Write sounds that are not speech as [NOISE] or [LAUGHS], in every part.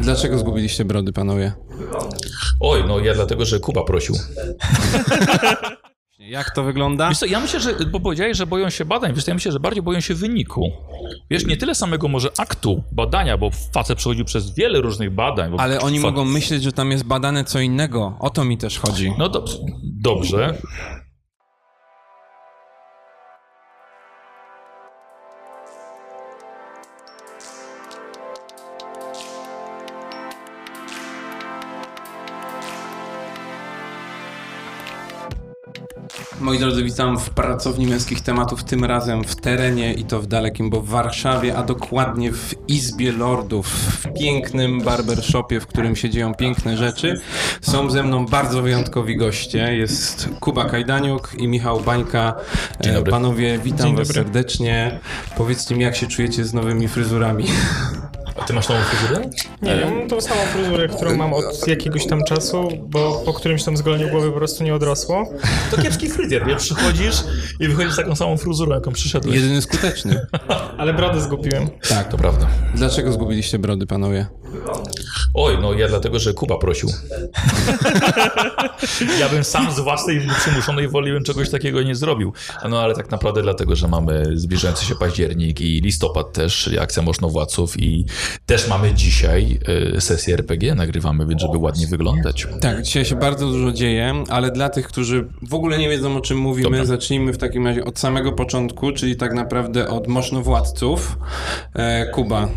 Dlaczego zgubiliście brody, panowie? Oj, no ja dlatego, że Kuba prosił. [LAUGHS] Jak to wygląda? Wiesz co, ja myślę, że, bo powiedziałeś, że boją się badań, wiesz co, ja myślę, że bardziej boją się wyniku. Wiesz, nie tyle samego może aktu badania, bo facet przechodził przez wiele różnych badań. bo Ale oni fa- mogą myśleć, że tam jest badane co innego. O to mi też chodzi. No dobrze, dobrze. Moi drodzy, witam w pracowni męskich tematów, tym razem w terenie i to w dalekim, bo w Warszawie, a dokładnie w Izbie Lordów, w pięknym barbershopie, w którym się dzieją piękne rzeczy. Są ze mną bardzo wyjątkowi goście. Jest Kuba Kajdaniuk i Michał Bańka. Dzień dobry. Panowie, witam Dzień was serdecznie. Powiedzcie mi, jak się czujecie z nowymi fryzurami. [LAUGHS] A ty masz nową fryzurę? Nie, ja mam tą samą fryzurę, którą mam od jakiegoś tam czasu, bo po którymś tam zgoleniu głowy po prostu nie odrosło. To kiepski fryzjer, nie? Przychodzisz i wychodzisz z taką samą fryzurą, jaką przyszedłeś. Jedyny skuteczny. [LAUGHS] Ale brodę zgubiłem. Tak. To prawda. Dlaczego zgubiliście brody, panowie? Oj, no ja dlatego, że Kuba prosił. [LAUGHS] ja bym sam z własnej przymuszonej woli bym czegoś takiego nie zrobił. No ale tak naprawdę dlatego, że mamy zbliżający się październik i listopad też, akcja Możnowładców i też mamy dzisiaj y, sesję RPG, nagrywamy, więc żeby ładnie wyglądać. Tak, dzisiaj się bardzo dużo dzieje, ale dla tych, którzy w ogóle nie wiedzą o czym mówimy, Dobra. zacznijmy w takim razie od samego początku, czyli tak naprawdę od mosznowładców. E, Kuba,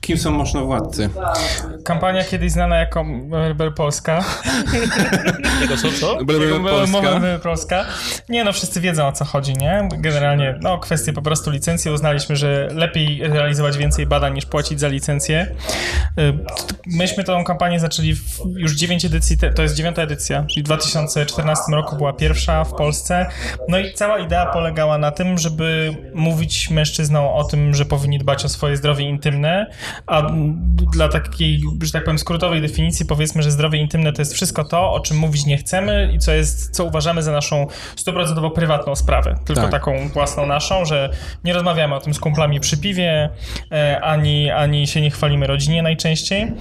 kim są mosznowładcy? Kampania kiedyś znana jako Rebel Polska. Tego co, co? Polska. Mowa Polska. Nie no, wszyscy wiedzą o co chodzi, nie? Generalnie, no, kwestie po prostu licencji. Uznaliśmy, że lepiej realizować więcej badań niż płacić za licencję. Y, Myśmy tą kampanię zaczęli w już 9 edycji, to jest dziewiąta edycja, czyli w 2014 roku była pierwsza w Polsce. No i cała idea polegała na tym, żeby mówić mężczyznom o tym, że powinni dbać o swoje zdrowie intymne, a dla takiej, że tak powiem, skrótowej definicji powiedzmy, że zdrowie intymne to jest wszystko to, o czym mówić nie chcemy i co jest, co uważamy za naszą stuprocentowo prywatną sprawę, tylko Tak. taką własną naszą, że nie rozmawiamy o tym z kumplami przy piwie, e, ani, ani się nie chwalimy rodzinie najczęściej.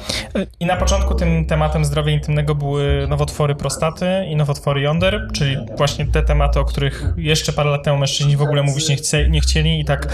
I na początku tym tematem zdrowia intymnego były nowotwory prostaty i nowotwory jąder, czyli właśnie te tematy, o których jeszcze parę lat temu mężczyźni w ogóle mówić nie, chce, nie chcieli i tak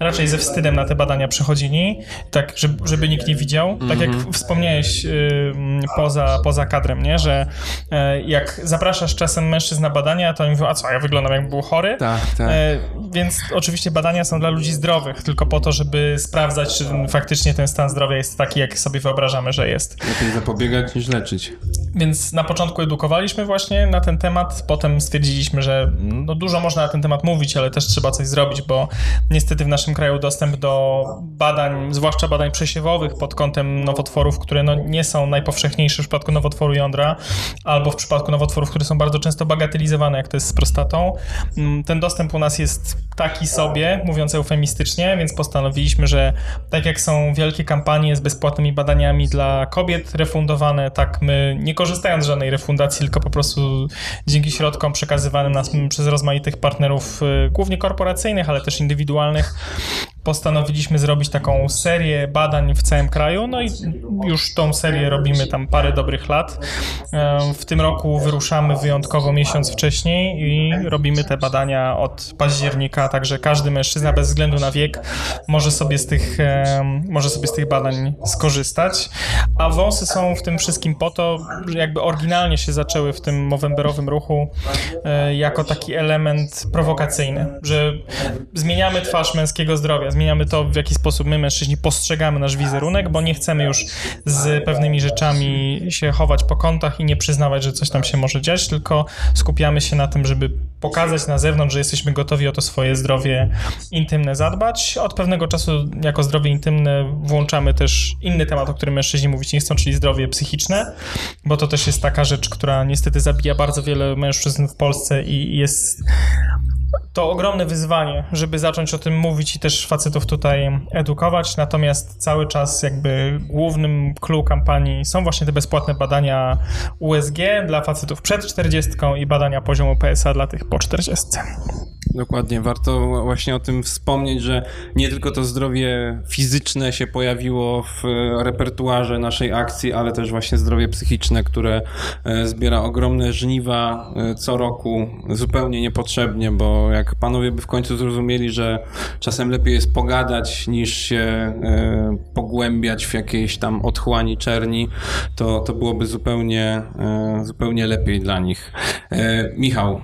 raczej ze wstydem na te badania przychodzili, tak żeby, żeby nikt nie widział. Tak jak wspomniałeś y, poza, poza kadrem, nie? że e, jak zapraszasz czasem mężczyzn na badania, to oni mówią, a co, ja wyglądam jakby był chory? Tak, tak. E, więc oczywiście badania są dla ludzi zdrowych, tylko po to, żeby sprawdzać, czy faktycznie ten stan zdrowia jest taki, jak sobie wyobrażamy, że jest. Lepiej zapobiegać niż leczyć. Więc na początku edukowaliśmy właśnie na ten temat, potem stwierdziliśmy, że no dużo można na ten temat mówić, ale też trzeba coś zrobić, bo niestety w naszym kraju dostęp do badań, zwłaszcza badań przesiewowych pod kątem nowotworów, które no nie są najpowszechniejsze w przypadku nowotworu jądra, albo w przypadku nowotworów, które są bardzo często bagatelizowane, jak to jest z prostatą, mm, ten dostęp u nas jest taki sobie, mówiąc eufemistycznie, więc postanowiliśmy, że tak jak są wielkie kampanie z bezpłatnymi badaniami dla kobiet refundowane, tak my nie korzystając z żadnej refundacji, tylko po prostu dzięki środkom przekazywanym nas przez rozmaitych partnerów, y, głównie korporacyjnych, ale też indywidualnych, postanowiliśmy zrobić taką serię badań w całym kraju, no i już tą serię robimy tam parę dobrych lat. E, W tym roku wyruszamy wyjątkowo miesiąc wcześniej i robimy te badania od października, także każdy mężczyzna bez względu na wiek może sobie z tych, e, może sobie z tych badań skorzystać. A wąsy są w tym wszystkim po to, że jakby oryginalnie się zaczęły w tym movemberowym ruchu e, jako taki element prowokacyjny, że zmieniamy twarz męskiego zdrowia, zmieniamy to, w jaki sposób my, mężczyźni, postrzegamy nasz wizerunek, bo nie chcemy już z pewnymi rzeczami się chować po kątach i nie przyznawać, że coś tam się może dziać, tylko skupiamy się na tym, żeby pokazać na zewnątrz, że jesteśmy gotowi o to swoje zdrowie intymne zadbać. Od pewnego czasu jako zdrowie intymne włączamy też inny temat, o którym mężczyźni mówić nie chcą, czyli zdrowie psychiczne, bo to też jest taka rzecz, która niestety zabija bardzo wiele mężczyzn w Polsce i jest to ogromne wyzwanie, żeby zacząć o tym mówić i też facetów tutaj edukować, natomiast cały czas jakby głównym clue kampanii są właśnie te bezpłatne badania USG dla facetów przed 40 i badania poziomu PSA dla tych po 40. Dokładnie, warto właśnie o tym wspomnieć, że nie tylko to zdrowie fizyczne się pojawiło w repertuarze naszej akcji, ale też właśnie zdrowie psychiczne, które e, zbiera ogromne żniwa e, co roku, zupełnie niepotrzebnie, bo jak panowie by w końcu zrozumieli, że czasem lepiej jest pogadać niż się e, pogłębiać w jakiejś tam otchłani czerni, to, to byłoby zupełnie, zupełnie lepiej dla nich. Michał,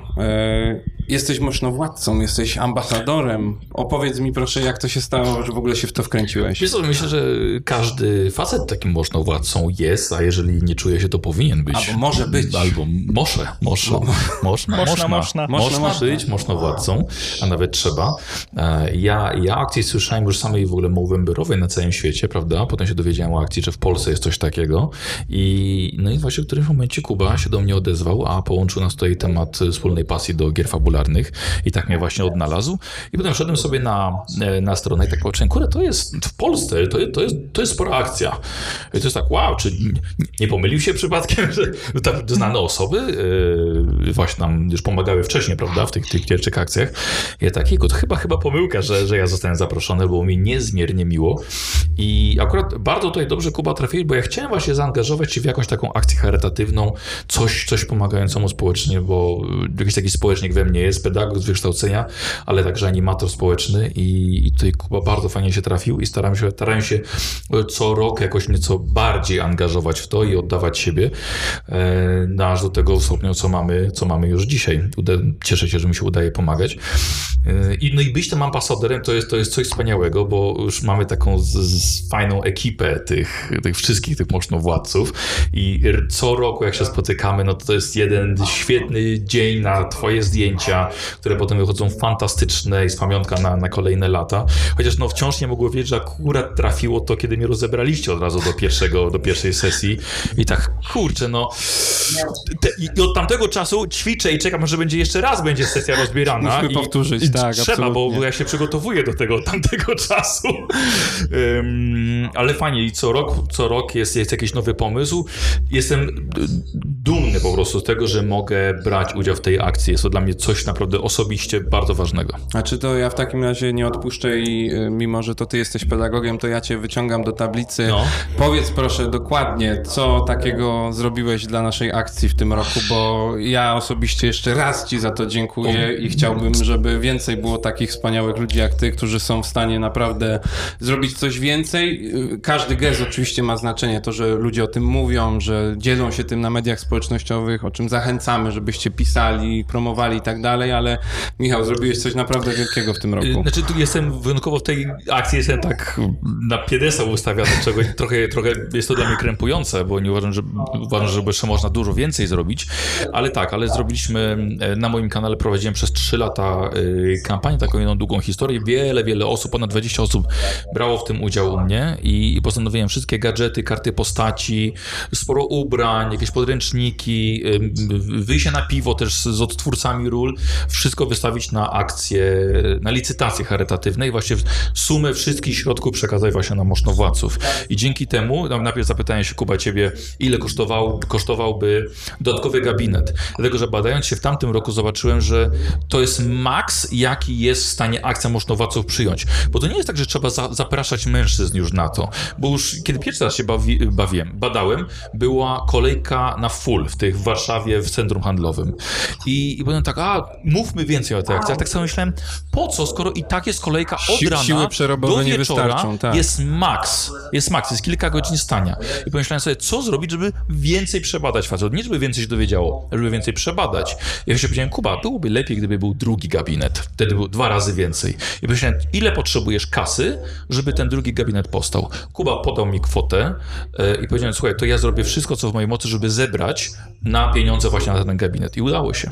jesteś mocnowładcą, jesteś ambasadorem. Opowiedz mi proszę, jak to się stało, że w ogóle się w to wkręciłeś. Wiesz co, myślę, że każdy facet takim mocnowładcą jest, a jeżeli nie czuje się, to powinien być. Albo może być. Albo może, może. Mo można, można, można, można, można być mocnowładcą, a nawet trzeba. E, ja, ja akcji słyszałem już samej w ogóle mowy byrowej na całym świecie, prawda? Potem się dowiedziałem o akcji, że w Polsce jest coś takiego. I no i właśnie w którymś momencie Kuba się do mnie odezwał, a połączył nas tutaj temat wspólnej pasji do gier fabularnych popularnych i tak mnie właśnie odnalazł. I potem wszedłem sobie na, e, na stronę i tak patrzyłem, kurde, to jest w Polsce, to, to, jest, to jest spora akcja. I to jest tak, wow, czy nie pomylił się przypadkiem, [LAUGHS] że tam znane osoby yy, właśnie nam już pomagały wcześniej, prawda, w tych, tych pierwszych akcjach. I ja taki, to chyba, chyba pomyłka, że, że ja zostałem zaproszony, było mi niezmiernie miło. I akurat bardzo tutaj dobrze Kuba trafił, bo ja chciałem właśnie zaangażować się w jakąś taką akcję charytatywną, coś, coś pomagającemu społecznie, bo jakiś taki społecznik we mnie jest, pedagog z wykształcenia, ale także animator społeczny i, i tutaj Kuba bardzo fajnie się trafił i staram się, staram się co rok jakoś nieco bardziej angażować w to i oddawać siebie, e, aż do tego stopnia, co mamy, co mamy już dzisiaj. Cieszę się, że mi się udaje pomagać. E, I, no i być tym ambasadorem to jest, to jest coś wspaniałego, bo już mamy taką z, z fajną ekipę tych, tych wszystkich tych władców i co roku jak się spotykamy, no to jest jeden świetny dzień na twoje zdjęcia, które potem wychodzą fantastyczne i z pamiątka na, na kolejne lata. Chociaż no wciąż nie mogło wiedzieć, że akurat trafiło to, kiedy mnie rozebraliście od razu do pierwszego, do pierwszej sesji i tak, kurczę, no te, i od tamtego czasu ćwiczę i czekam, że będzie jeszcze raz będzie sesja rozbierana. Musimy i, powtórzyć, i tak, Trzeba, absolutnie. bo ja się przygotowuję do tego tamtego [LAUGHS] czasu. Um, ale fajnie i co rok, co rok jest, jest jakiś nowy pomysł. Jestem dumny po prostu z tego, że mogę brać udział w tej akcji. Jest to dla mnie coś naprawdę osobiście bardzo ważnego. A czy to ja w takim razie nie odpuszczę i y, mimo, że to ty jesteś pedagogiem, to ja cię wyciągam do tablicy. No. Powiedz proszę dokładnie, co takiego zrobiłeś dla naszej akcji w tym roku, bo ja osobiście jeszcze raz ci za to dziękuję i chciałbym, żeby więcej było takich wspaniałych ludzi jak ty, którzy są w stanie naprawdę zrobić coś więcej. Y, każdy gest oczywiście ma znaczenie, to, że ludzie o tym mówią, że dzielą się tym na mediach społecznościowych, o czym zachęcamy, żebyście pisali, promowali i tak dalej, ale Michał, zrobiłeś coś naprawdę wielkiego w tym roku. Znaczy, tu jestem wyjątkowo w tej akcji, jestem tak na piedestal ustawiony, czego trochę, trochę jest to dla mnie krępujące, bo nie uważam, że, uważam, że jeszcze można dużo więcej zrobić, ale tak, ale zrobiliśmy, e, na moim kanale prowadziłem przez 3 lata e, kampanię, taką jedną długą historię, wiele, wiele osób, ponad 20 osób brało w tym udział u mnie i postanowiłem wszystkie gadżety, karty postaci, sporo ubrań, jakieś podręczniki, wyjście na piwo też z odtwórcami ról, wszystko wystawić na akcję, na licytację charytatywne i właśnie sumę wszystkich środków przekazać właśnie na możnowładców. I dzięki temu, no, najpierw zapytałem się Kuba ciebie, ile kosztował, kosztowałby dodatkowy gabinet. Dlatego, że badając się w tamtym roku zobaczyłem, że to jest maks, jaki jest w stanie akcja możnowładców przyjąć. Bo to nie jest tak, że trzeba za, zapraszać mężczyzn już na to. Bo już kiedy pierwszy raz się bawi, bawiłem, badałem, była kolejka na full w tych w Warszawie w centrum handlowym. I, i potem tak, a mówmy więcej o tej akcji. Ale tak sobie myślałem, po co, skoro i tak jest kolejka od rana siły przerobowe do wieczora, wystarczą, tak. jest maks, jest maks, jest kilka godzin stania. I pomyślałem sobie, co zrobić, żeby więcej przebadać facet. Nie żeby więcej się dowiedziało, żeby więcej przebadać. Ja się powiedziałem, Kuba, byłoby lepiej, gdyby był drugi gabinet. Wtedy był dwa razy więcej. I pomyślałem, ile potrzebujesz kasy, żeby ten drugi gabinet powstał. Kuba podał mi kwotę e, i powiedziałem, słuchaj, to ja zrobię wszystko, co w mojej mocy, żeby zebrać na pieniądze właśnie na ten gabinet. I udało się.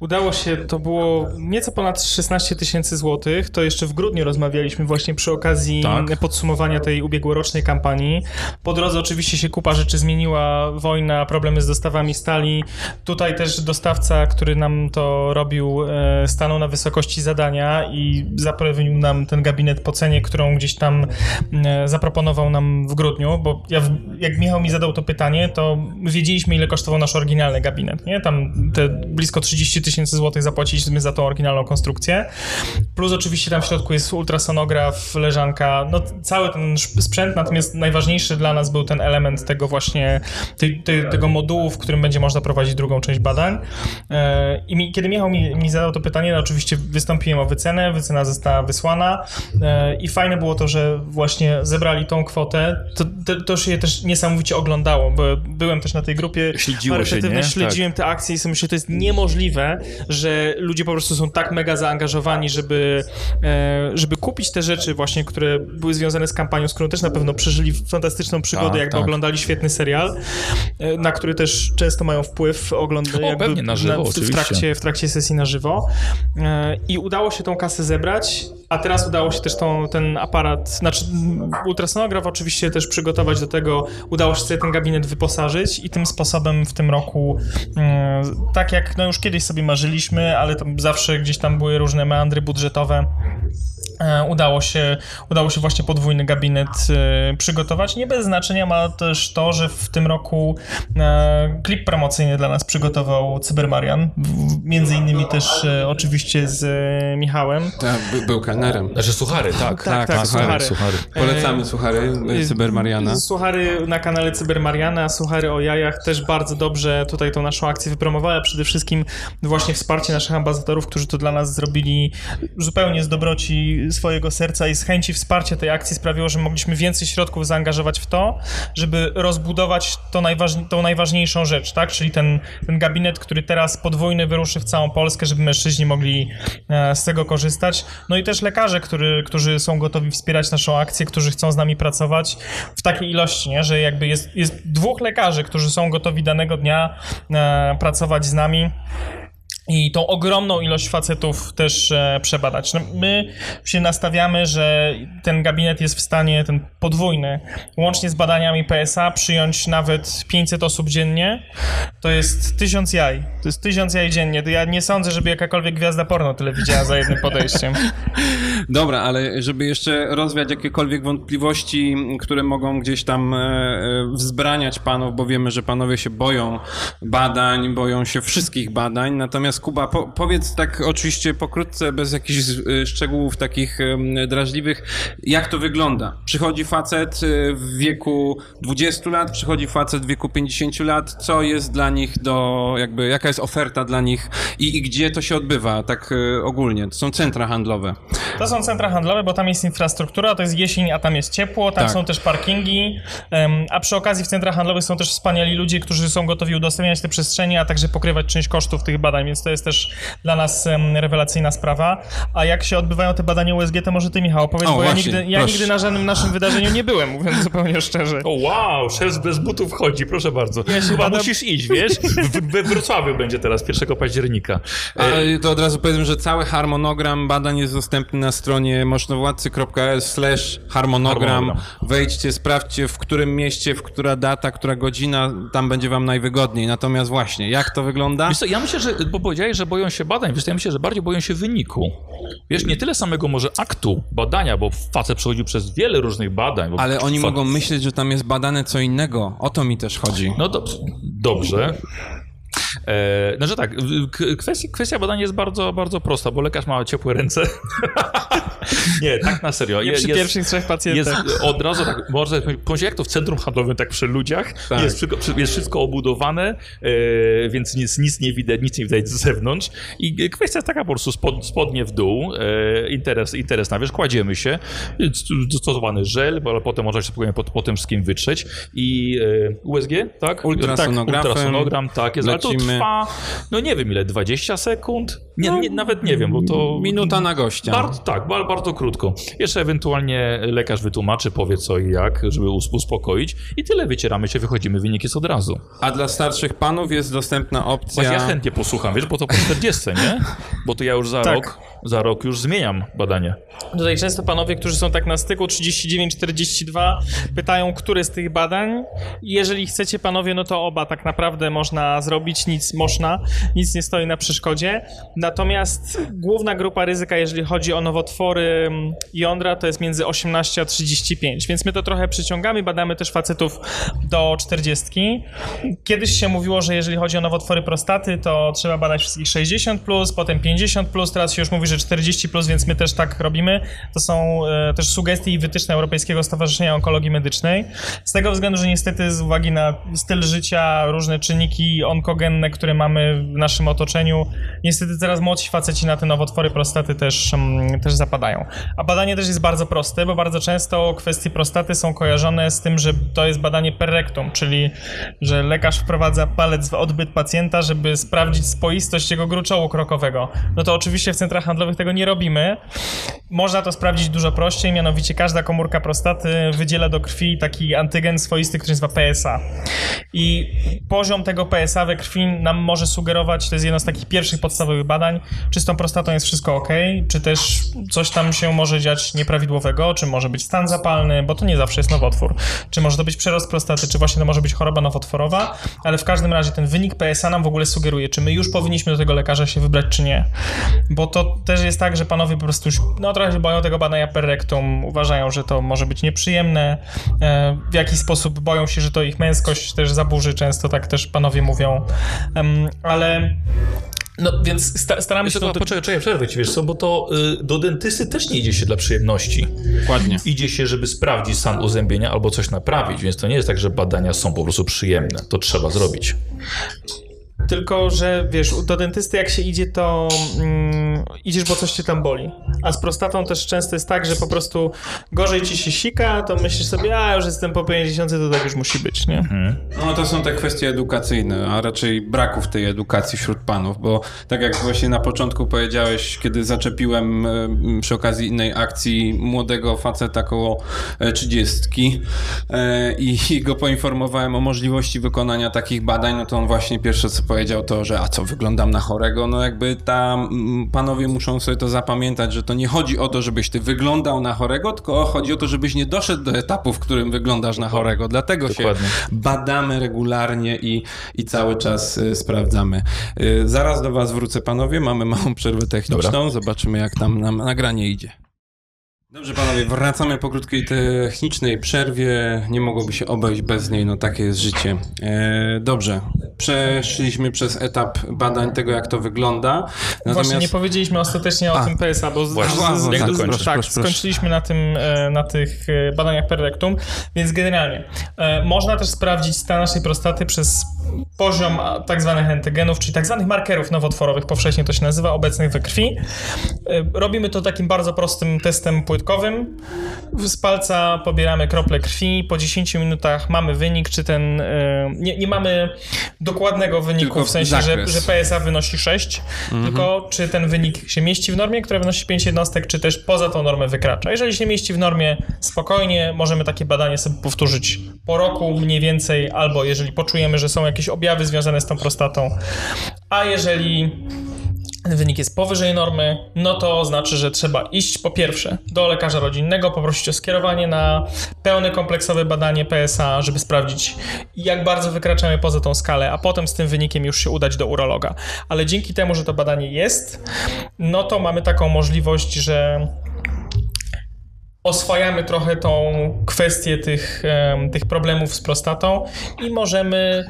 Udało się, to było nieco ponad 16 tysięcy złotych. To jeszcze w grudniu rozmawialiśmy właśnie przy okazji Tak. podsumowania tej ubiegłorocznej kampanii. Po drodze oczywiście się kupa rzeczy zmieniła, wojna, problemy z dostawami stali. Tutaj też dostawca, który nam to robił, e, stanął na wysokości zadania i zapewnił nam ten gabinet po cenie, którą gdzieś tam e, zaproponował nam w grudniu, bo ja, jak Michał mi zadał to pytanie, to wiedzieliśmy ile kosztował nasz oryginalny gabinet, nie? Tam te blisko 30 3000 zł zapłaciliśmy za tą oryginalną konstrukcję. Plus oczywiście tam w środku jest ultrasonograf, leżanka, no cały ten sprzęt, natomiast najważniejszy dla nas był ten element tego właśnie, tej, tej, tego modułu, w którym będzie można prowadzić drugą część badań. E, I mi, kiedy Michał mi, mi zadał to pytanie, no oczywiście wystąpiłem o wycenę, wycena została wysłana e, i fajne było to, że właśnie zebrali tą kwotę. To, to, to się też niesamowicie oglądało, bo byłem też na tej grupie Śledziło się, nie? śledziłem te akcje i sobie myślę, że to jest niemożliwe, że ludzie po prostu są tak mega zaangażowani, żeby, e, żeby kupić te rzeczy właśnie, które były związane z kampanią, z którą też na pewno przeżyli fantastyczną przygodę, Tak, jakby tak. oglądali świetny serial, e, na który też często mają wpływ oglądanie pewnie na żywo, w, w, oczywiście. trakcie, w trakcie sesji na żywo. E, I udało się tą kasę zebrać, a teraz udało się też tą, ten aparat, znaczy mm, ultrasonograf oczywiście też przygotować do tego, udało się sobie ten gabinet wyposażyć i tym sposobem w tym roku, mm, tak jak no już kiedyś sobie marzyliśmy, ale tam zawsze gdzieś tam były różne meandry budżetowe, udało się, udało się właśnie podwójny gabinet e, przygotować. Nie bez znaczenia ma też to, że w tym roku e, klip promocyjny dla nas przygotował Cybermarian, między innymi też e, oczywiście z e, Michałem. Tak, by, był kelnerem. Znaczy suchary, tak. Tak, tak, suchary. suchary. Polecamy słuchary y, Cybermariana. Suchary na kanale Cybermariana, suchary o jajach też bardzo dobrze tutaj tą naszą akcję wypromowały, a przede wszystkim właśnie wsparcie naszych ambasadorów, którzy to dla nas zrobili zupełnie z dobroci swojego serca i z chęci wsparcia tej akcji sprawiło, że mogliśmy więcej środków zaangażować w to, żeby rozbudować to tą najważniejszą rzecz, tak? Czyli ten, ten gabinet, który teraz podwójny wyruszy w całą Polskę, żeby mężczyźni mogli e, z tego korzystać. No i też lekarze, który, którzy są gotowi wspierać naszą akcję, którzy chcą z nami pracować w takiej ilości, nie? że jakby jest, jest dwóch lekarzy, którzy są gotowi danego dnia e, pracować z nami i tą ogromną ilość facetów też e, przebadać. No, my się nastawiamy, że ten gabinet jest w stanie, ten podwójny, łącznie z badaniami PSA, przyjąć nawet 500 osób dziennie. To jest 1000 jaj. To jest 1000 jaj dziennie. To ja nie sądzę, żeby jakakolwiek gwiazda porno tyle widziała za jednym podejściem. [LAUGHS] Dobra, ale żeby jeszcze rozwiać jakiekolwiek wątpliwości, które mogą gdzieś tam e, e, wzbraniać panów, bo wiemy, że panowie się boją badań, boją się wszystkich badań. Natomiast Kuba, po, powiedz tak oczywiście pokrótce, bez jakichś e, szczegółów takich drażliwych, jak to wygląda? Przychodzi facet e, w wieku 20 lat, przychodzi facet w wieku 50 lat, co jest dla nich do, jakby, jaka jest oferta dla nich i, i gdzie to się odbywa, tak e, ogólnie? To są centra handlowe. To są centra handlowe, bo tam jest infrastruktura, to jest jesień, a tam jest ciepło, tam Tak. są też parkingi, a przy okazji w centrach handlowych są też wspaniali ludzie, którzy są gotowi udostępniać te przestrzenie, a także pokrywać część kosztów tych badań, więc to jest też dla nas rewelacyjna sprawa. A jak się odbywają te badania USG, to może ty, Michał, opowiedz, O, bo ja, właśnie, nigdy, ja nigdy na żadnym naszym wydarzeniu nie byłem, mówiąc zupełnie szczerze. O wow, szef bez butów chodzi, proszę bardzo. Ja się Chyba badam- musisz iść, wiesz? W, we Wrocławiu będzie teraz 1 października. Ale to od razu powiem, że cały harmonogram badań jest dostępny na stronie mocznowadcy.pl slash harmonogram. Wejdźcie, sprawdźcie w którym mieście, w która data, która godzina, tam będzie wam najwygodniej. Natomiast właśnie, jak to wygląda? Wiesz co, ja myślę, że, bo powiedziałeś, że boją się badań, wiesz, ja myślę, że bardziej boją się wyniku. Wiesz, nie tyle samego może aktu badania, bo facet przechodził przez wiele różnych badań. Ale oni fa- mogą myśleć, że tam jest badane co innego. O to mi też chodzi. No dobrze. dobrze. No, że tak, k- kwestia, kwestia badania jest bardzo, bardzo prosta, bo lekarz ma ciepłe ręce. [LAUGHS] nie, tak na serio. Nie Je- przy pierwszych trzech pacjentach. Jest od razu tak, można powiedzieć, jak to w centrum handlowym, tak przy ludziach, Tak. jest, wszystko, jest wszystko obudowane, e, więc nic, nic nie widać, nic nie widać z zewnątrz i kwestia jest taka po prostu spod, spodnie w dół, e, interes, interes na wierzch, kładziemy się, jest stosowany żel, bo potem można się spokojnie po, po tym wszystkim wytrzeć i e, USG, tak? Ultrasonografem Tak, ultrasonogram, tak jest, lecimy. Trwa, no nie wiem ile, 20 sekund? Nie, nie, nawet nie wiem, bo to... Minuta na gościa. Bardzo, tak, bardzo, bardzo krótko. Jeszcze ewentualnie lekarz wytłumaczy, powie co i jak, żeby us- uspokoić i tyle, wycieramy się, wychodzimy, wynik jest od razu. A dla starszych panów jest dostępna opcja... Właśnie ja chętnie posłucham, wiesz, bo to po 40, nie? Bo to ja już za Tak. rok, za rok już zmieniam badanie. Tutaj często panowie, którzy są tak na styku 39-42 pytają, które z tych badań. Jeżeli chcecie panowie, no to oba tak naprawdę można zrobić, nic można, nic nie stoi na przeszkodzie. Natomiast główna grupa ryzyka, jeżeli chodzi o nowotwory mm, jądra, to jest między 18 a 35, więc my to trochę przyciągamy, badamy też facetów do 40. Kiedyś się mówiło, że jeżeli chodzi o nowotwory prostaty, to trzeba badać wszystkich 60+, plus, potem 50+, plus, teraz się już mówi, że 40+, plus, więc my też tak robimy. To są e, też sugestie i wytyczne Europejskiego Stowarzyszenia Onkologii Medycznej. Z tego względu, że niestety z uwagi na styl życia, różne czynniki onkogenne, które mamy w naszym otoczeniu, niestety coraz młodsi faceci na te nowotwory prostaty też, mm, też zapadają. A badanie też jest bardzo proste, bo bardzo często kwestie prostaty są kojarzone z tym, że to jest badanie per rectum, czyli że lekarz wprowadza palec w odbyt pacjenta, żeby sprawdzić spoistość jego gruczołu krokowego. No to oczywiście w centrach handlowych tego nie robimy. Można to sprawdzić dużo prościej, mianowicie każda komórka prostaty wydziela do krwi taki antygen swoisty, który nazywa PSA. I poziom tego PSA we krwi nam może sugerować, to jest jedno z takich pierwszych podstawowych badań, czy z tą prostatą jest wszystko ok, czy też coś tam się może dziać nieprawidłowego, czy może być stan zapalny, bo to nie zawsze jest nowotwór. Czy może to być przerost prostaty, czy właśnie to może być choroba nowotworowa, ale w każdym razie ten wynik PSA nam w ogóle sugeruje, czy my już powinniśmy do tego lekarza się wybrać, czy nie. Bo to też jest tak, że panowie po prostu no trochę się boją tego badania per rectum, uważają, że to może być nieprzyjemne, e, w jakiś sposób boją się, że to ich męskość też zaburzy, często tak też panowie mówią, ale no więc sta staramy się... To... Poczekaj, poczekaj, przerwę ci, wiesz co, bo to y, do dentysty też nie idzie się dla przyjemności. Dokładnie. Idzie się, żeby sprawdzić stan uzębienia albo coś naprawić, więc to nie jest tak, że badania są po prostu przyjemne. To trzeba zrobić. Tylko, że wiesz, do dentysty jak się idzie, to mm, idziesz, bo coś cię tam boli. A z prostatą też często jest tak, że po prostu gorzej ci się sika, to myślisz sobie, a już jestem po 50, to tak już musi być, nie? Mhm. No to są te kwestie edukacyjne, a raczej braków tej edukacji wśród panów, bo tak jak właśnie na początku powiedziałeś, kiedy zaczepiłem przy okazji innej akcji młodego faceta koło e, trzydziestki e, i go poinformowałem o możliwości wykonania takich badań, no to on właśnie pierwsze co powiedział to, że a co, wyglądam na chorego? No jakby tam panowie muszą sobie to zapamiętać, że to nie chodzi o to, żebyś ty wyglądał na chorego, tylko chodzi o to, żebyś nie doszedł do etapu, w którym wyglądasz na chorego. Dlatego Dokładnie. się badamy regularnie i, i cały czas y, sprawdzamy. Y, zaraz do was wrócę, panowie. Mamy małą przerwę techniczną. Dobra. Zobaczymy, jak tam nam nagranie idzie. Dobrze panowie, wracamy po krótkiej technicznej przerwie. Nie mogłoby się obejść bez niej, no takie jest życie. E, dobrze, przeszliśmy przez etap badań tego, jak to wygląda. Natomiast... Właśnie nie powiedzieliśmy ostatecznie o A, tym PSA, bo właśnie, z, z, tak, proszę, skończyliśmy na, tym, e, na tych e, badaniach per rectum, więc generalnie e, można też sprawdzić stan naszej prostaty przez poziom tak zwanych antygenów, czyli tak zwanych markerów nowotworowych, powszechnie to się nazywa, obecnych we krwi. Robimy to takim bardzo prostym testem płytkowym. Z palca pobieramy krople krwi, po 10 minutach mamy wynik, czy ten... Nie, nie mamy dokładnego wyniku, tylko w sensie, że, że, PSA wynosi 6, mhm. tylko czy ten wynik się mieści w normie, która wynosi 5 jednostek, czy też poza tą normę wykracza. Jeżeli się mieści w normie, spokojnie możemy takie badanie sobie powtórzyć po roku mniej więcej, albo jeżeli poczujemy, że są jakieś objawy związane z tą prostatą, a jeżeli wynik jest powyżej normy, no to znaczy, że trzeba iść po pierwsze do lekarza rodzinnego, poprosić o skierowanie na pełne kompleksowe badanie PSA, żeby sprawdzić, jak bardzo wykraczamy poza tą skalę, a potem z tym wynikiem już się udać do urologa. Ale dzięki temu, że to badanie jest, no to mamy taką możliwość, że oswajamy trochę tą kwestię tych, tych problemów z prostatą i możemy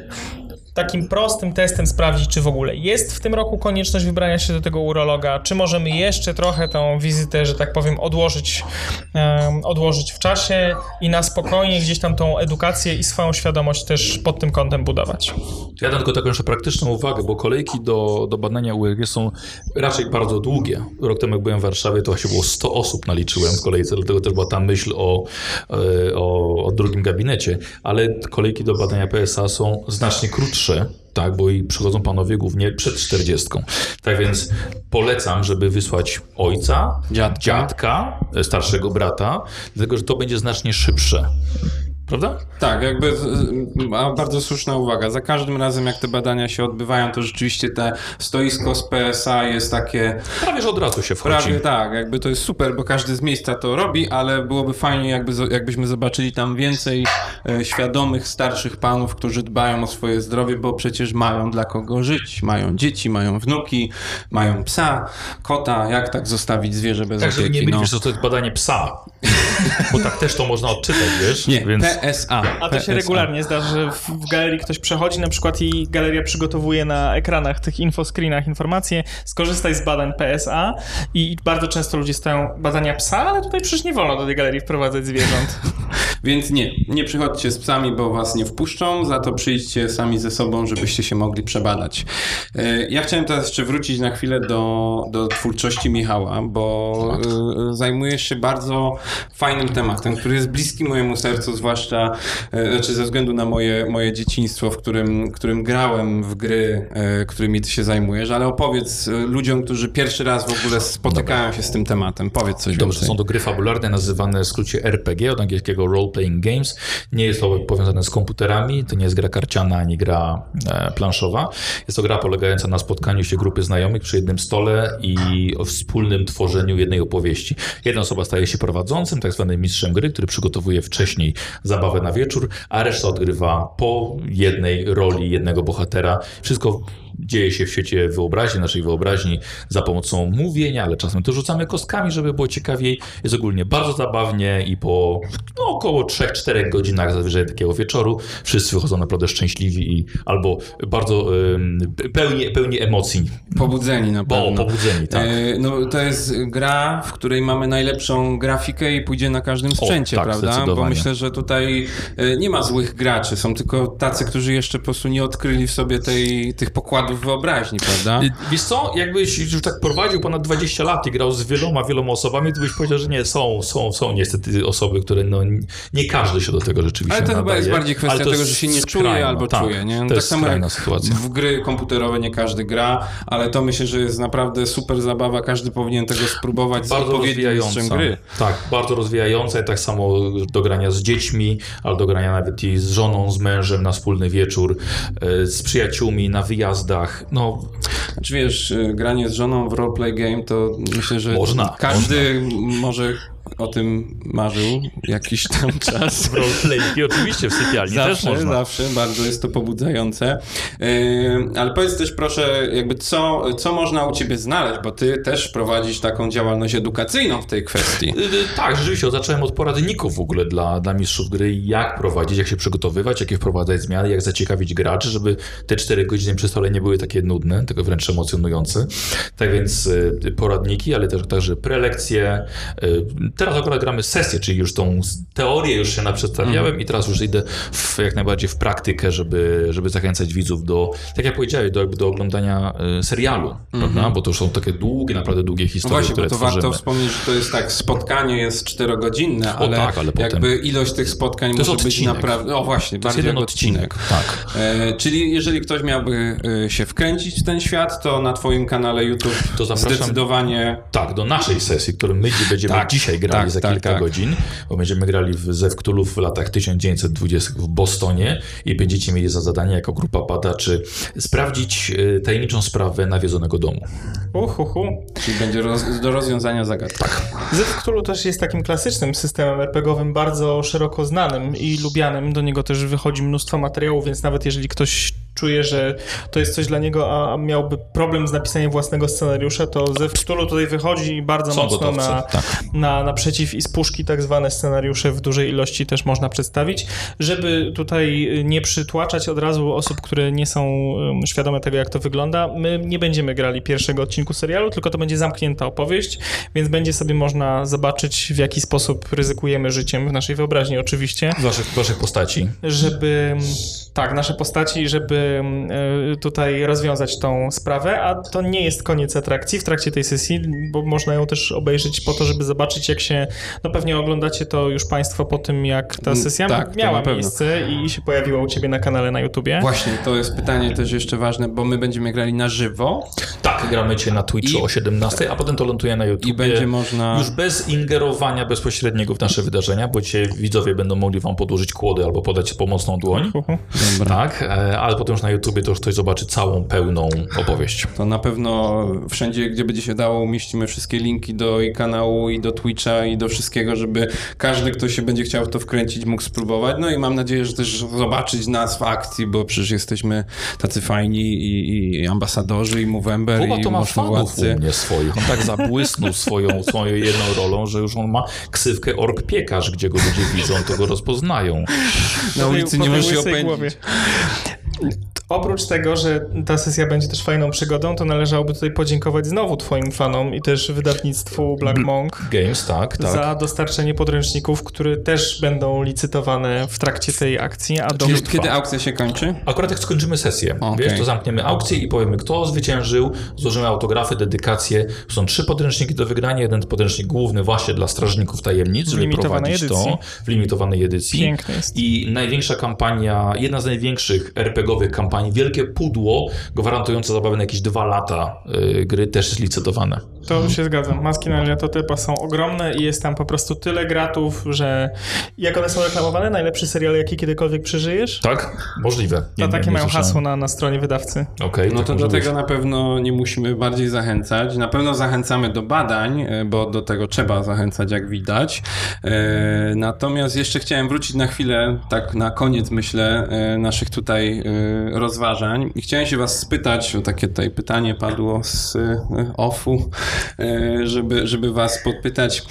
takim prostym testem sprawdzić, czy w ogóle jest w tym roku konieczność wybrania się do tego urologa, czy możemy jeszcze trochę tą wizytę, że tak powiem, odłożyć, um, odłożyć w czasie i na spokojnie gdzieś tam tą edukację i swoją świadomość też pod tym kątem budować. Ja dam tylko taką jeszcze praktyczną uwagę, bo kolejki do, do badania URG są raczej bardzo długie. Rok temu jak byłem w Warszawie, to właśnie było 100 osób naliczyłem w kolejce, dlatego też była ta myśl o, e, o, o drugim gabinecie, ale kolejki do badania PSA są znacznie krótsze tak, bo i przychodzą panowie głównie przed 40. Tak więc polecam, żeby wysłać ojca, dziadka, dziadka starszego brata, dlatego że to będzie znacznie szybsze. Prawda? Tak, jakby a bardzo słuszna uwaga. Za każdym razem, jak te badania się odbywają, to rzeczywiście te stoisko z PSA jest takie Prawie, że od razu się wchodzi. prawie tak, jakby to jest super, bo każdy z miejsca to robi, ale byłoby fajnie, jakby, jakbyśmy zobaczyli tam więcej e, świadomych, starszych panów, którzy dbają o swoje zdrowie, bo przecież mają dla kogo żyć. Mają dzieci, mają wnuki, mają psa, kota. Jak tak zostawić zwierzę bez Tak, żeby nie opieki? byli, no. co to jest badanie psa. Bo tak też to można odczytać, wiesz? Nie, Więc... PSA. A to się regularnie zdarza, że w, w galerii ktoś przechodzi na przykład i galeria przygotowuje na ekranach, tych infoscreenach informacje, skorzystaj z badań PSA i, bardzo często ludzie stają badania psa, ale tutaj przecież nie wolno do tej galerii wprowadzać zwierząt. [LAUGHS] Więc nie, nie przychodźcie z psami, bo was nie wpuszczą, za to przyjdźcie sami ze sobą, żebyście się mogli przebadać. E, Ja chciałem teraz jeszcze wrócić na chwilę do, do twórczości Michała, bo e, zajmujesz się bardzo fajnym tematem, który jest bliski mojemu sercu, zwłaszcza e, znaczy ze względu na moje, moje dzieciństwo, w którym, którym grałem w gry, e, którymi ty się zajmujesz, ale opowiedz e, ludziom, którzy pierwszy raz w ogóle spotykają się z tym tematem. Powiedz coś Dobrze, więcej. są to gry fabularne nazywane w skrócie RPG, od angielskiego Role Playing Games. Nie jest to powiązane z komputerami, to nie jest gra karciana ani gra planszowa. Jest to gra polegająca na spotkaniu się grupy znajomych przy jednym stole i o wspólnym tworzeniu jednej opowieści. Jedna osoba staje się prowadzącym, tak zwanym mistrzem gry, który przygotowuje wcześniej zabawę na wieczór, a reszta odgrywa po jednej roli jednego bohatera. Wszystko dzieje się w świecie wyobraźni, naszej wyobraźni za pomocą mówienia, ale czasem też rzucamy kostkami, żeby było ciekawiej. Jest ogólnie bardzo zabawnie i po no, około 3-4 godzinach zazwyczaj takiego wieczoru wszyscy wychodzą naprawdę szczęśliwi i albo bardzo ym, pełni, pełni emocji, Pobudzeni na bo pewno. pobudzeni, tak. E, no, to jest gra, w której mamy najlepszą grafikę i pójdzie na każdym sprzęcie, tak, prawda? Bo myślę, że tutaj e, nie ma złych graczy, są tylko tacy, którzy jeszcze po prostu nie odkryli w sobie tej, tych pokładów wyobraźni, prawda? Wiesz co, jakbyś już tak prowadził ponad 20 lat i grał z wieloma, wieloma osobami, to byś powiedział, że nie, są, są, są niestety osoby, które no, nie każdy się do tego rzeczywiście Ale to chyba nadaje. jest bardziej kwestia Ale tego, że się nie czuje skrajna, albo tak, czuje, nie? To tak samo jak sytuacja. w gry komputerowe nie każdy gra, ale to myślę, że jest naprawdę super zabawa, każdy powinien tego spróbować z bardzo odpowiednim mistrzem gry. Tak, bardzo rozwijająca i tak samo do grania z dziećmi, albo do grania nawet i z żoną, z mężem na wspólny wieczór, e, z przyjaciółmi na wyjazdach. No, Czy wiesz, y, granie z żoną w roleplay game, to myślę, że Można, każdy może o tym marzył jakiś tam [LAUGHS] czas. roleplayki oczywiście w sypialni też Zawsze, można. zawsze, bardzo jest to pobudzające. Yy, ale powiedz też proszę, jakby co, co można u ciebie znaleźć, bo ty też prowadzisz taką działalność edukacyjną w tej kwestii. Y, y, Tak, rzeczywiście, zacząłem od poradników w ogóle dla, dla mistrzów gry, jak prowadzić, jak się przygotowywać, jakie wprowadzać zmiany, jak zaciekawić graczy, żeby te 4 godziny przy stole nie były takie nudne, tylko wręcz emocjonujące. Tak więc y, poradniki, ale też także prelekcje. Teraz akurat gramy sesję, czyli już tą teorię już się naprzedstawiałem i teraz już idę w, jak najbardziej w praktykę, żeby, żeby zachęcać widzów do, tak jak powiedziałeś, do, do oglądania y, serialu, prawda? Bo to już są takie długie, naprawdę długie No historie, właśnie, które bo to tworzymy. warto wspomnieć, że to jest tak, spotkanie jest czterogodzinne, ale, tak, ale potem- jakby ilość tych spotkań To może być odcinek. naprawdę... O właśnie, To bardziej jeden jak odcinek. Tak. E, czyli jeżeli ktoś miałby e, się wkręcić w ten świat, to na twoim kanale YouTube To zapraszam- zdecydowanie... Tak, do naszej sesji, którą my będziemy Tak, dzisiaj grali tak, za tak, kilka tak. godzin, bo będziemy grali w Ze Cthulhu w latach 1920 w Bostonie i będziecie mieli za zadanie jako grupa badaczy sprawdzić e, tajemniczą sprawę nawiedzonego domu. Uhuhu. Czyli będzie roz, do rozwiązania zagadki. Tak. Zew Cthulhu też jest takim klasycznym systemem RPGowym, bardzo szeroko znanym i lubianym. Do niego też wychodzi mnóstwo materiałów, więc nawet jeżeli ktoś czuje, że to jest coś dla niego, a miałby problem z napisaniem własnego scenariusza, to Zew Cthulhu tutaj wychodzi bardzo Są mocno na, tak. na, naprzeciw i z puszki tak zwane scenariusze w dużej ilości też można przedstawić. Żeby tutaj nie przytłaczać od razu osób, które nie są świadome tego, jak to wygląda, my nie będziemy grali pierwszego odcinku serialu, tylko to będzie zamknięta opowieść, więc będzie sobie można zobaczyć, w jaki sposób ryzykujemy życiem w naszej wyobraźni oczywiście, waszych, waszych postaci. żeby Tak, nasze postaci, żeby tutaj rozwiązać tą sprawę, a to nie jest koniec atrakcji w trakcie tej sesji, bo można ją też obejrzeć po to, żeby zobaczyć, jak się. No pewnie oglądacie to już Państwo po tym, jak ta Mm, sesja tak, miała miejsce i się pojawiła u Ciebie na kanale na YouTubie. Właśnie, to jest pytanie też jeszcze ważne, bo my będziemy grali na żywo Tak, gramy cię na Twitchu I- o 17, a potem to ląduje na YouTube. i będzie można... Już bez ingerowania bezpośredniego w nasze wydarzenia, bo cię widzowie będą mogli wam podłożyć kłody albo podać pomocną dłoń. Uhu. Tak, e, ale potem już na YouTubie to już ktoś zobaczy całą, pełną opowieść. To na pewno wszędzie, gdzie będzie się dało, umieścimy wszystkie linki do i kanału, i do Twitcha, i do wszystkiego, żeby każdy, kto się będzie chciał w to wkręcić, mógł spróbować. No i mam nadzieję, że też zobaczyć nas w akcji, bo przecież jesteśmy tacy fajni i, i ambasadorzy, i Movember, Kuba i to ma fanów u mnie swoich. On tak zabłysnął swoją, swoją jedną rolą, że już on ma ksywkę ork piekarz, gdzie go ludzie widzą, to go rozpoznają. Na ulicy nie możesz się opędzić. głowie. Oprócz tego, że ta sesja będzie też fajną przygodą, to należałoby tutaj podziękować znowu Twoim fanom i też wydawnictwu Black Monk Games, tak, tak. za dostarczenie podręczników, które też będą licytowane w trakcie tej akcji, a do Kiedy, aukcja się kończy? Akurat jak skończymy sesję, Okej. wiesz, to zamkniemy aukcję i powiemy, kto zwyciężył, złożymy autografy, dedykacje. Są trzy podręczniki do wygrania, jeden podręcznik główny właśnie dla strażników tajemnic, żeby prowadzić edycji. to w limitowanej edycji. Piękne jest. I największa kampania, jedna z największych RPGowych kampanii, wielkie pudło gwarantujące zabawę na jakieś dwa lata y, gry też jest licytowane. To się zgadzam. Maski na Letotypa są ogromne i jest tam po prostu tyle gratów, że jak one są reklamowane, najlepszy serial, jaki kiedykolwiek przeżyjesz? Tak? Możliwe. To takie mają słyszałem. hasło na, na stronie wydawcy. Okej, No tak to może do tego być. na pewno nie musimy bardziej zachęcać. Na pewno zachęcamy do badań, e, bo do tego trzeba zachęcać, jak widać. E, Natomiast jeszcze chciałem wrócić na chwilę, tak na koniec myślę, e, naszych tutaj rozważań. I chciałem się was spytać, o takie tutaj pytanie padło z offu, e, żeby, żeby was podpytać,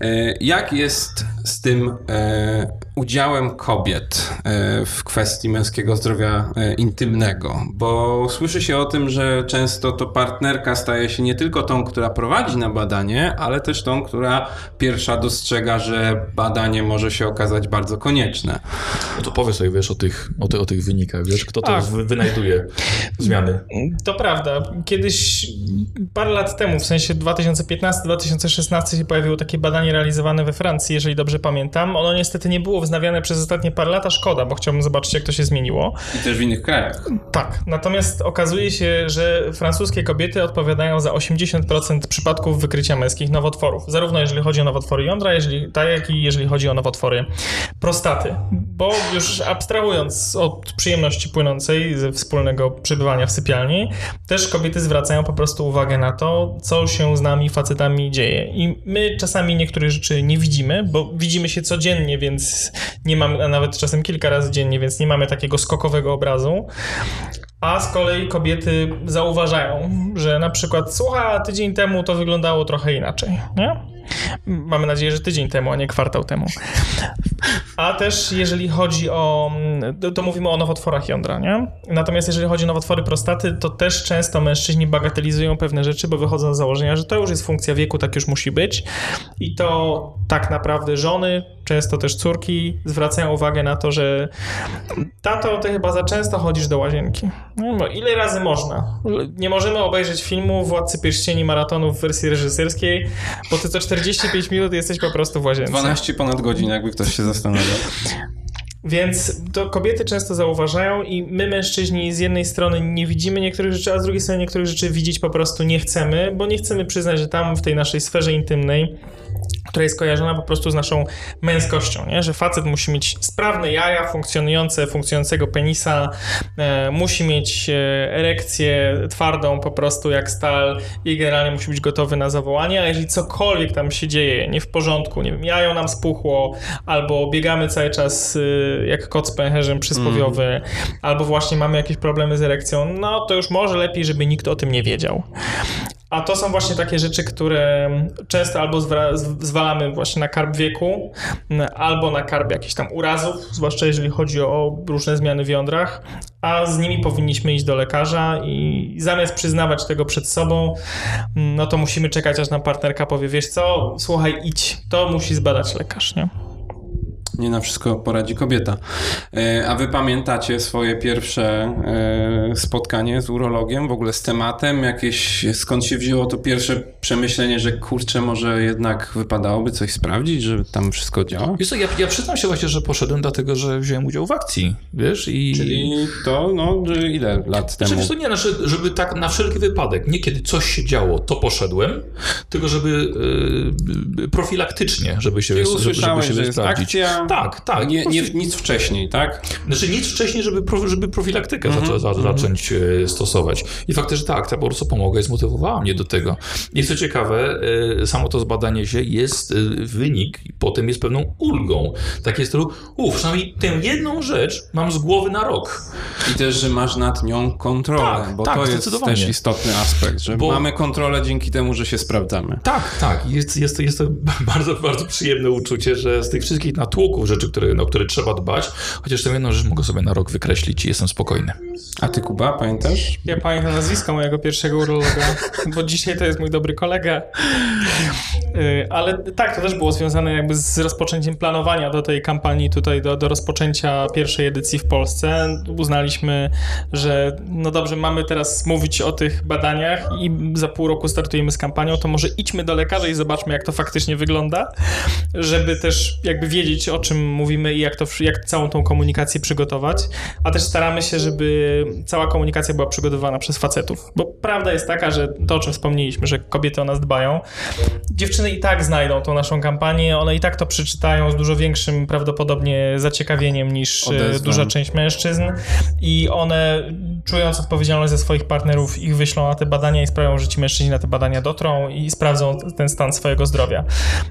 e, jak jest z tym e, udziałem kobiet e, w kwestii męskiego zdrowia e, intymnego, bo słyszy się o tym, że często to partnerka staje się nie tylko tą, która prowadzi na badanie, ale też tą, która pierwsza dostrzega, że badanie może się okazać bardzo konieczne. No to powiedz sobie, wiesz, o tych, o, ty, o tych wynikach, wiesz, kto to Ach. wy, wynajduje zmiany. To prawda. Kiedyś, parę lat temu, w sensie 2015-2016 się pojawiło takie badanie realizowane we Francji, jeżeli dobrze pamiętam. Ono niestety nie było wznawiane przez ostatnie parę lat, a szkoda, bo chciałbym zobaczyć, jak to się zmieniło. I też w innych krajach. Tak, natomiast okazuje się, że francuskie kobiety odpowiadają za 80% przypadków wykrycia męskich nowotworów. Zarówno jeżeli chodzi o nowotwory jądra, jeżeli, tak jak i jeżeli chodzi o nowotwory prostaty. Bo już abstrahując od przyjemności płynącej ze wspólnego przebywania w sypialni, też kobiety zwracają po prostu uwagę na to, co się z nami facetami dzieje. I my czasami niektórych rzeczy nie widzimy, bo widzimy się codziennie, więc nie mamy, nawet czasem kilka razy dziennie, więc nie mamy takiego skokowego obrazu. A z kolei kobiety zauważają, że na przykład, słuchaj, tydzień temu to wyglądało trochę inaczej, nie? Mamy nadzieję, że tydzień temu, a nie kwartał temu. A też jeżeli chodzi o, to, to mówimy o nowotworach jądra, nie? Natomiast jeżeli chodzi o nowotwory prostaty, to też często mężczyźni bagatelizują pewne rzeczy, bo wychodzą z założenia, że to już jest funkcja wieku, tak już musi być. I to tak naprawdę żony, często też córki zwracają uwagę na to, że tato, ty chyba za często chodzisz do łazienki. No, ile razy można? Nie możemy obejrzeć filmu Władcy Pierścieni Maratonu w wersji reżyserskiej, bo ty co 45 minut jesteś po prostu w łazience. 12 ponad godzin, jakby ktoś się zastanawiał. Więc to kobiety często zauważają i my mężczyźni z jednej strony nie widzimy niektórych rzeczy, a z drugiej strony niektórych rzeczy widzieć po prostu nie chcemy, bo nie chcemy przyznać, że tam w tej naszej sferze intymnej która jest kojarzona po prostu z naszą męskością, nie? że facet musi mieć sprawne jaja, funkcjonujące, funkcjonującego penisa, e, musi mieć e, erekcję twardą po prostu jak stal i generalnie musi być gotowy na zawołanie, a jeżeli cokolwiek tam się dzieje nie w porządku, nie wiem, jajo nam spuchło, albo biegamy cały czas y, jak kot z pęcherzem przysłowiowy, albo właśnie mamy jakieś problemy z erekcją, no to już może lepiej, żeby nikt o tym nie wiedział. A to są właśnie takie rzeczy, które często albo zwra- z- zwalamy właśnie na karb wieku, albo na karb jakichś tam urazów, zwłaszcza jeżeli chodzi o różne zmiany w jądrach, a z nimi powinniśmy iść do lekarza i zamiast przyznawać tego przed sobą, no to musimy czekać, aż nam partnerka powie, wiesz co, słuchaj, idź, to musi zbadać lekarz, nie? Nie na wszystko poradzi kobieta. E, a wy pamiętacie swoje pierwsze e, spotkanie z urologiem, w ogóle z tematem? Jakieś, skąd się wzięło to pierwsze przemyślenie, że kurczę, może jednak wypadałoby coś sprawdzić, że tam wszystko działa? Wiesz co, ja, ja przyznam się właśnie, że poszedłem dlatego, że wziąłem udział w akcji, wiesz, i... Czyli to, no, ile lat temu? Znaczy, nie, znaczy, żeby tak na wszelki wypadek, nie kiedy coś się działo, to poszedłem, tylko żeby e, profilaktycznie, żeby się, Czyli żeby, żeby się że sprawdzić. akcja, Tak, tak. nie, po nie, prostu- nic wcześniej, tak? Znaczy nic wcześniej, żeby, żeby profilaktykę Mhm, zaczą, za, zacząć e, stosować. I faktycznie ta akcja po prostu pomogła i zmotywowała mnie do tego. I co ciekawe, e, samo to zbadanie się jest e, wynik i potem jest pewną ulgą. Takie stylu, uff, przynajmniej tę jedną rzecz mam z głowy na rok. I też, że masz nad nią kontrolę, Tak, bo tak, to jest też istotny aspekt, że Bo- mamy kontrolę dzięki temu, że się sprawdzamy. Tak, tak. Jest, jest, to, jest to [LAUGHS] bardzo, bardzo przyjemne uczucie, że z tych wszystkich natłoków rzeczy, które, o które trzeba dbać, chociaż tę jedną rzecz mogę sobie na rok wykreślić i jestem spokojny. A ty, Kuba, pamiętasz? Ja pamiętam nazwisko mojego pierwszego urologa, bo dzisiaj to jest mój dobry kolega. Y, Ale tak, to też było związane jakby z rozpoczęciem planowania do tej kampanii tutaj, do, do rozpoczęcia pierwszej edycji w Polsce. Uznaliśmy, że no dobrze, mamy teraz mówić o tych badaniach i za pół roku startujemy z kampanią, to może idźmy do lekarza i zobaczmy, jak to faktycznie wygląda, żeby też jakby wiedzieć, o czym mówimy i jak, to, jak całą tą komunikację przygotować. A też staramy się, żeby cała komunikacja była przygotowana przez facetów. Bo prawda jest taka, że to, o czym wspomnieliśmy, że kobiety o nas dbają, dziewczyny i tak znajdą tą naszą kampanię, one i tak to przeczytają z dużo większym prawdopodobnie zaciekawieniem niż e, Odezwą. duża część mężczyzn i one czując odpowiedzialność za swoich partnerów ich wyślą na te badania i sprawią, że ci mężczyźni na te badania dotrą i sprawdzą ten stan swojego zdrowia.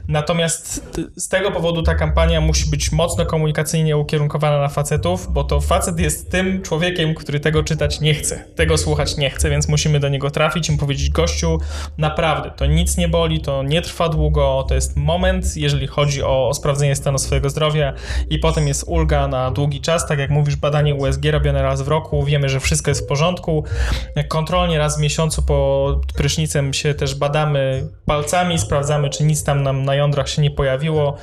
Natomiast z tego powodu ta kampania musi być mocno komunikacyjnie ukierunkowana na facetów, bo to facet jest tym człowiekiem, który tego czytać nie chce, tego słuchać nie chce, więc musimy do niego trafić i mu powiedzieć, gościu, naprawdę, to nic nie boli, to nie trwa długo, to jest moment, jeżeli chodzi o, o sprawdzenie stanu swojego zdrowia i potem jest ulga na długi czas, tak jak mówisz, badanie USG robione raz w roku, wiemy, że wszystko jest w porządku, kontrolnie raz w miesiącu po prysznicem się też badamy palcami, sprawdzamy, czy nic tam nam na jądrach się nie pojawiło.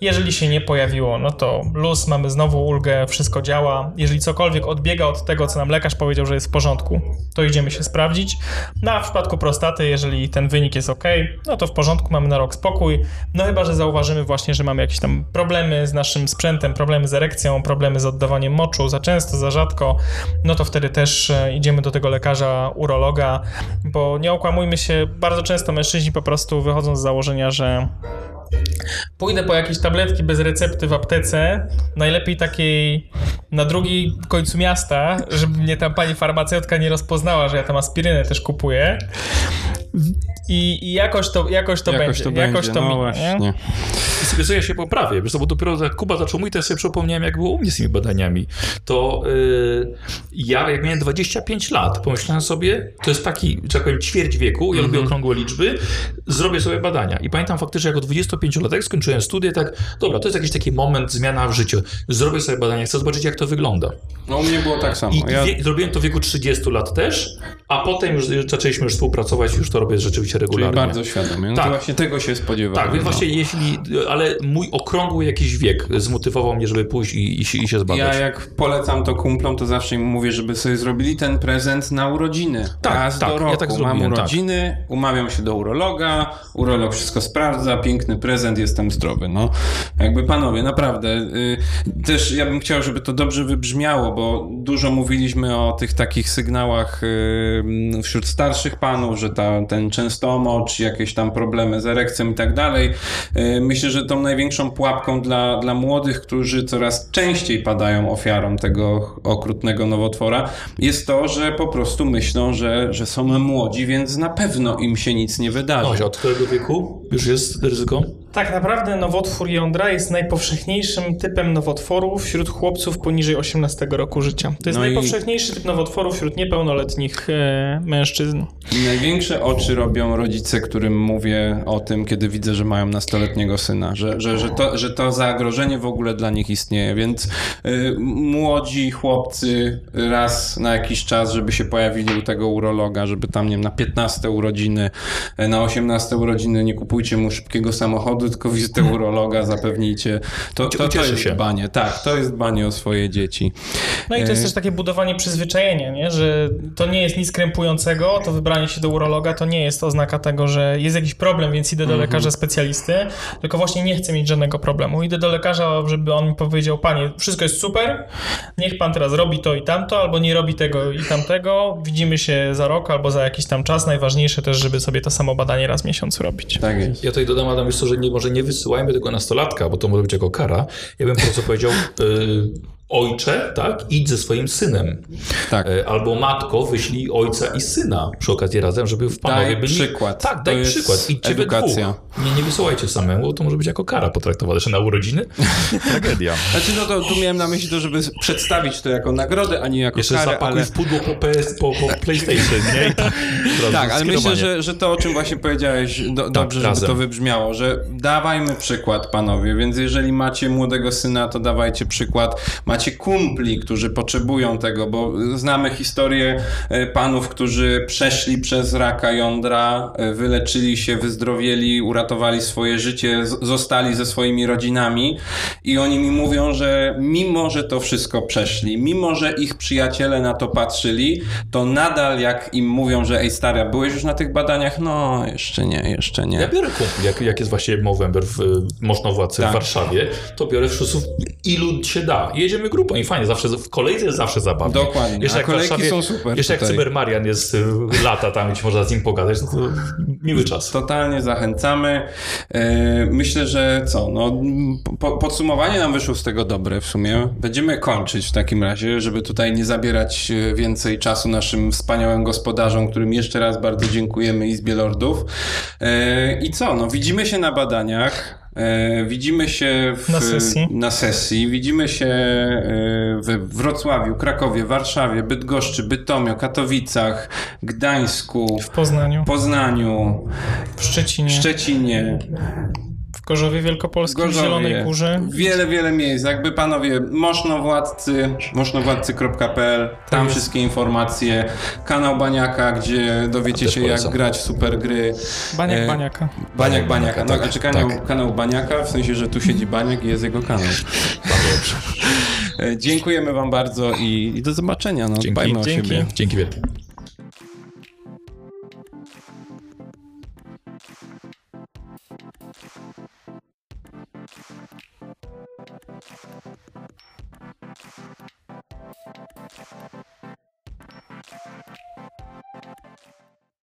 Jeżeli się nie pojawiło, no to luz, mamy znowu ulgę, wszystko działa. Jeżeli cokolwiek odbiega od tego, co nam lekarz powiedział, że jest w porządku, to idziemy się sprawdzić. No a w przypadku prostaty, jeżeli ten wynik jest ok, no to w porządku, mamy na rok spokój. No chyba, że zauważymy właśnie, że mamy jakieś tam problemy z naszym sprzętem, problemy z erekcją, problemy z oddawaniem moczu, za często, za rzadko, no to wtedy też e, idziemy do tego lekarza, urologa, bo nie okłamujmy się, bardzo często mężczyźni po prostu wychodzą z założenia, że pójdę po jakieś tabletki bez recepty w aptece, najlepiej takiej na drugiej końcu miasta, żeby mnie tam pani farmaceutka nie rozpoznała, że ja tam aspirynę też kupuję. I, i jakoś to, jakoś to Jakoś będzie. to jakoś będzie, to no minie, nie? właśnie. I sobie, co ja się poprawię, wiesz, bo dopiero jak Kuba zaczął mówić, to ja sobie przypomniałem, jak było u mnie z tymi badaniami. To yy, ja, jak miałem 25 lat, pomyślałem sobie, to jest taki, że tak powiem, ćwierć wieku, ja lubię okrągłe liczby, zrobię sobie badania. I pamiętam faktycznie, jako 25-latek skończyłem studię, tak, dobra, to jest jakiś taki moment, zmiana w życiu. Zrobię sobie badania, chcę zobaczyć, jak to wygląda. No u mnie było tak samo. I Ja, wie, zrobiłem to w wieku 30 lat też, a potem już zaczęliśmy już współpracować, już to robię rzeczywiście czyli regularnie. bardzo świadomie. No Tak. właśnie tego się spodziewałem. Tak, więc no. właśnie jeśli, ale mój okrągły jakiś wiek zmotywował mnie, żeby pójść i, i, się, i się zbadać. Ja jak polecam to kumplom, to zawsze im mówię, żeby sobie zrobili ten prezent na urodziny. Tak, Raz tak, do ja roku. tak Mam zrobiłem, tak. urodziny, umawiam się do urologa, urolog wszystko sprawdza, piękny prezent, jestem zdrowy. No, jakby panowie, naprawdę. Y, też ja bym chciał, żeby to dobrze wybrzmiało, bo dużo mówiliśmy o tych takich sygnałach y, wśród starszych panów, że ta, ten częstomocz, jakieś tam problemy z erekcją i tak dalej. Y, Myślę, że tą największą pułapką dla, dla młodych, którzy coraz częściej padają ofiarą tego okrutnego jest to, że po prostu myślą, że, że są młodzi, więc na pewno im się nic nie wydarzy. Oś, od którego wieku już jest ryzyko? Tak naprawdę nowotwór jądra jest najpowszechniejszym typem nowotworu wśród chłopców poniżej 18 roku życia. To jest No i- najpowszechniejszy typ nowotworu wśród niepełnoletnich e, mężczyzn. I największe oczy robią rodzice, którym mówię o tym, kiedy widzę, że mają nastoletniego syna, że, że, że, to, że to zagrożenie w ogóle dla nich istnieje, więc y, młodzi chłopcy raz na jakiś czas, żeby się pojawili u tego urologa, żeby tam, nie wiem, na 15 urodziny, y, na 18 urodziny nie kupujcie mu szybkiego samochodu, tylko [LAUGHS] wizytę urologa zapewnijcie. To, to, to jest się. dbanie. Tak, to jest dbanie o swoje dzieci. No i to jest E, też takie budowanie przyzwyczajenia, nie? że to nie jest nic krępującego, to wybranie się do urologa to nie jest oznaka tego, że jest jakiś problem, więc idę do lekarza specjalisty, tylko właśnie nie chcę mieć żadnego problemu. Idę do lekarza, żeby on mi powiedział, panie, wszystko jest super, niech pan teraz robi to i tamto, albo nie robi tego i tamtego, widzimy się za rok albo za jakiś tam czas. Najważniejsze też, żeby sobie to samo badanie raz w miesiącu robić. Tak jest. Ja tutaj dodam, Adam, jeszcze, że nie, może nie wysyłajmy tego nastolatka, bo to może być jako kara. Ja bym po prostu powiedział, y, ojcze, tak, idź ze swoim synem. Tak. E, Albo matko, wyślij ojca i syna przy okazji razem, żeby w panowie Daj byli... przykład. Tak, To daj jest przykład. Idźcie we edukacja. dwóch. Nie, nie wysyłajcie samemu, bo to może być jako kara potraktowane. Jeszcze na urodziny? [LAUGHS] Tragedia. Znaczy, no to tu miałem na myśli to, żeby przedstawić to jako nagrodę, a nie jako Jeszcze karę, zapakuj ale... w pudło po, PS, po, po PlayStation, nie? I tak, [LAUGHS] Tak, ale myślę, że, że to, o czym właśnie powiedziałeś, do, dobrze, żeby razem. to wybrzmiało, że dawajmy przykład, panowie, więc jeżeli macie młodego syna, to dawajcie przykład. Macie kumpli, którzy potrzebują tego, bo znamy historię e, panów, którzy przeszli przez raka jądra, e, wyleczyli się, wyzdrowieli, uratowali swoje życie, zostali ze swoimi rodzinami i oni mi mówią, że mimo, że to wszystko przeszli, mimo, że ich przyjaciele na to patrzyli, to nadal jak im mówią, że ej stary, byłeś już na tych badaniach? No, jeszcze nie, jeszcze nie. Ja biorę kumpli, jak, jak jest właśnie Movember w y, Mosznowacy Tak. w Warszawie, to biorę wszyscy, ilu się da. Jedziemy grupą i fajnie, zawsze w kolejce jest zawsze zabawnie. Dokładnie, Jeszcze a jak kolejki Warszawie, są super Jeszcze jak tutaj. Cybermarian jest y, lata tam ci można z nim pogadać, no to miły czas. Totalnie zachęcamy. E, Myślę, że co, no, po, podsumowanie nam wyszło z tego dobre w sumie. Będziemy kończyć w takim razie, żeby tutaj nie zabierać e, więcej czasu naszym wspaniałym gospodarzom, którym jeszcze raz bardzo dziękujemy Izbie Lordów. E, I co, no widzimy się na badaniach. E, widzimy się w, Na sesji. na sesji. Widzimy się e, we Wrocławiu, Krakowie, Warszawie, Bydgoszczy, Bytomio, Katowicach, Gdańsku, W Poznaniu, Poznaniu, w Szczecinie, Szczecinie, w Gorzowie Wielkopolskim, Gorzowie. Zielonej Górze. Wiele, wiele miejsc. Jakby panowie, Mosznowładcy, mosznowadcy.pl, tam jest. wszystkie informacje. Kanał Baniaka, gdzie dowiecie się jak polecam. grać w super gry. Baniak E, Baniaka. Baniak Baniaka. No, tak, znaczy kanał, tak. kanał Baniaka, w sensie, że tu siedzi Baniak i jest jego kanał. Bardzo dobrze. E, Dziękujemy wam bardzo i, i do zobaczenia. No, Dzięki. dbajmy o Dzięki. siebie. Dzięki wielkie.